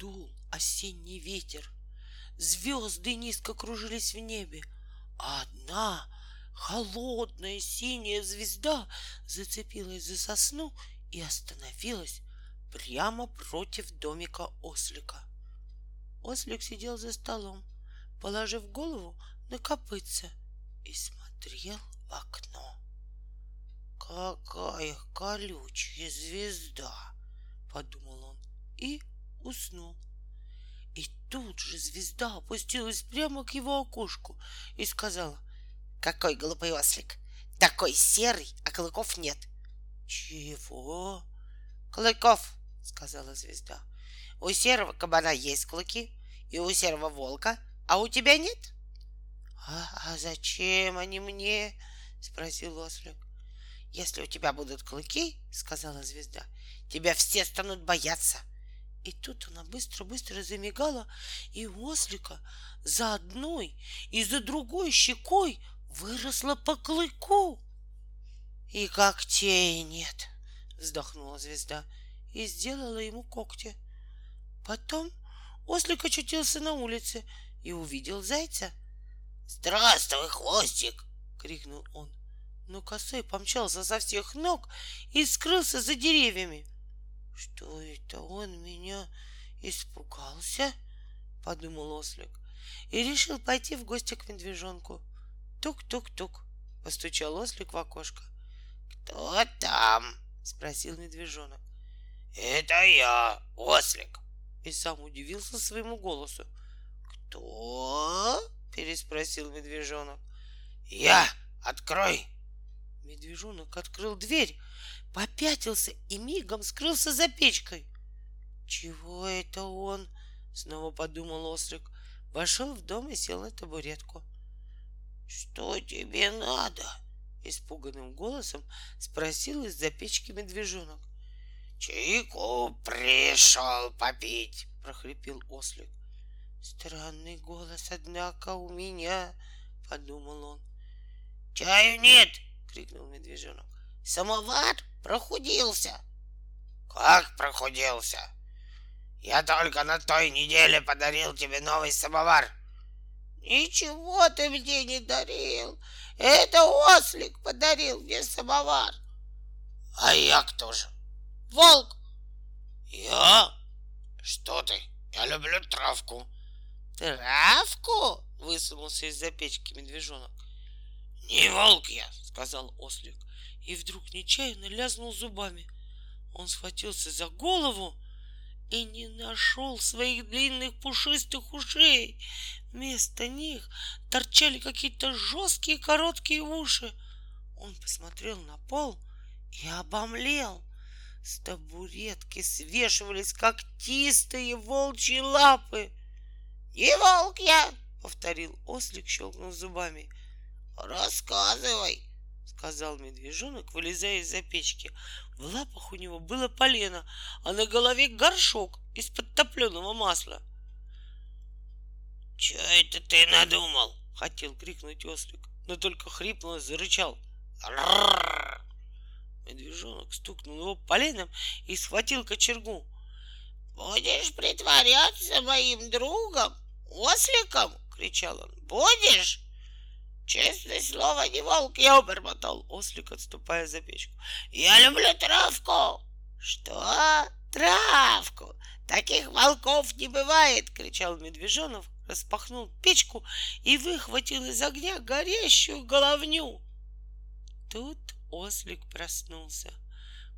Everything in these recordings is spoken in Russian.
Дул осенний ветер. Звезды низко кружились в небе, а одна холодная синяя звезда зацепилась за сосну и остановилась прямо против домика ослика. Ослик сидел за столом, положив голову на копытце и смотрел в окно. «Какая колючая звезда!» — подумал он и уснул. И тут же звезда опустилась прямо к его окошку и сказала, «Какой глупый ослик! Такой серый, а клыков нет!» «Чего?» «Клыков!» — сказала звезда. «У серого кабана есть клыки, и у серого волка, а у тебя нет?» «А, а зачем они мне?» — спросил ослик. «Если у тебя будут клыки, — сказала звезда, — тебя все станут бояться, и тут она быстро-быстро замигала, и у ослика за одной и за другой щекой выросла по клыку. И когтей нет, вздохнула звезда и сделала ему когти. Потом ослик очутился на улице и увидел зайца. «Здравствуй, хвостик!» — крикнул он. Но косой помчался со всех ног и скрылся за деревьями. Что это он меня испугался? Подумал ослик и решил пойти в гости к медвежонку. Тук-тук-тук, постучал ослик в окошко. Кто там? спросил медвежонок. Это я, ослик. И сам удивился своему голосу. Кто? переспросил медвежонок. Я, открой. Медвежонок открыл дверь, попятился и мигом скрылся за печкой. Чего это он? Снова подумал ослик. Вошел в дом и сел на табуретку. Что тебе надо? Испуганным голосом спросил из-за печки медвежонок. Чайку пришел попить, прохрипел ослик. Странный голос, однако, у меня, подумал он. Чаю нет, крикнул медвежонок. Самовар прохудился. Как прохудился? Я только на той неделе подарил тебе новый самовар. Ничего ты мне не дарил. Это ослик подарил мне самовар. А я кто же? Волк. Я? Что ты? Я люблю травку. Травку? Высунулся из-за печки медвежонок. Не волк я, сказал ослик, и вдруг нечаянно лязнул зубами. Он схватился за голову и не нашел своих длинных пушистых ушей. Вместо них торчали какие-то жесткие короткие уши. Он посмотрел на пол и обомлел. С табуретки свешивались когтистые волчьи лапы. «Не волк я!» — повторил ослик, щелкнув зубами. «Рассказывай!» — сказал медвежонок, вылезая из-за печки. В лапах у него было полено, а на голове горшок из-под топленого масла. «Че это ты надумал?» — хотел крикнуть ослик, но только хрипнул и зарычал. Медвежонок стукнул его поленом и схватил кочергу. «Будешь притворяться моим другом, осликом?» — кричал он. «Будешь?» Честное слово, не волк, я бормотал ослик, отступая за печку. Я люблю травку. Что? Травку? Таких волков не бывает, кричал медвежонок, распахнул печку и выхватил из огня горящую головню. Тут ослик проснулся.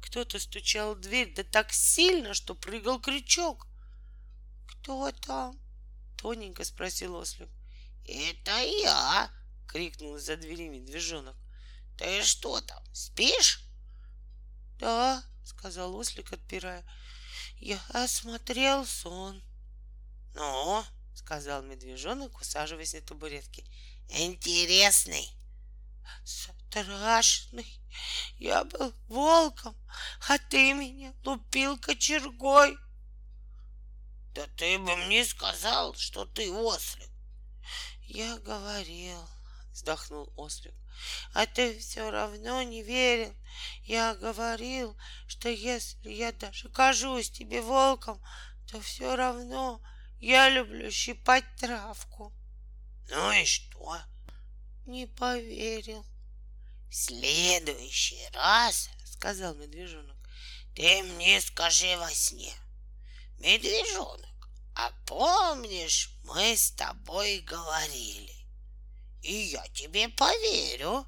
Кто-то стучал в дверь да так сильно, что прыгал крючок. «Кто там?» — тоненько спросил ослик. «Это я!» — крикнул из-за двери медвежонок. «Ты что там, спишь?» «Да», — сказал ослик, отпирая. «Я осмотрел сон». «Ну?» — сказал медвежонок, усаживаясь на табуретке. «Интересный». «Страшный. Я был волком, а ты меня лупил кочергой». «Да ты бы мне сказал, что ты ослик». «Я говорил, вздохнул ослик. А ты все равно не верил. Я говорил, что если я даже кажусь тебе волком, что все равно я люблю щипать травку. Ну и что? Не поверил. В следующий раз, сказал медвежонок, ты мне скажи во сне. Медвежонок, а помнишь, мы с тобой говорили? И я тебе поверю.